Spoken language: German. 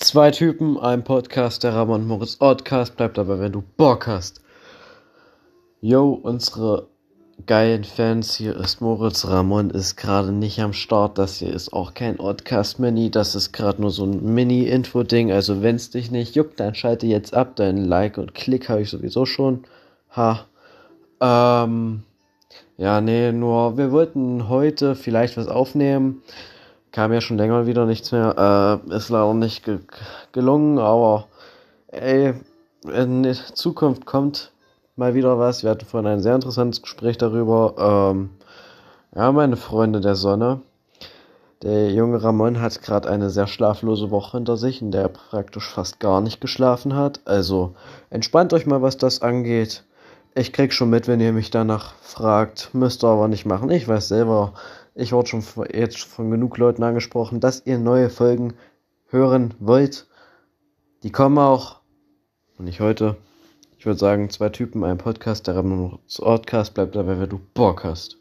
Zwei Typen, ein Podcast, der Ramon Moritz Podcast, bleibt dabei, wenn du Bock hast. Yo, unsere geilen Fans, hier ist Moritz. Ramon ist gerade nicht am Start. Das hier ist auch kein Podcast Mini. Das ist gerade nur so ein Mini-Info-Ding. Also, wenn es dich nicht juckt, dann schalte jetzt ab. Dein Like und Klick habe ich sowieso schon. Ha. Ähm. Ja, nee, nur wir wollten heute vielleicht was aufnehmen kam ja schon länger wieder nichts mehr. Äh, ist leider nicht ge gelungen, aber ey, in Zukunft kommt mal wieder was. Wir hatten vorhin ein sehr interessantes Gespräch darüber. Ähm, ja, meine Freunde der Sonne. Der junge Ramon hat gerade eine sehr schlaflose Woche hinter sich, in der er praktisch fast gar nicht geschlafen hat. Also entspannt euch mal, was das angeht. Ich krieg schon mit, wenn ihr mich danach fragt. Müsst ihr aber nicht machen. Ich weiß selber, ich wurde schon jetzt von genug Leuten angesprochen, dass ihr neue Folgen hören wollt. Die kommen auch. Und nicht heute. Ich würde sagen, zwei Typen, ein Podcast, der Podcast bleibt dabei, wenn du Bock hast.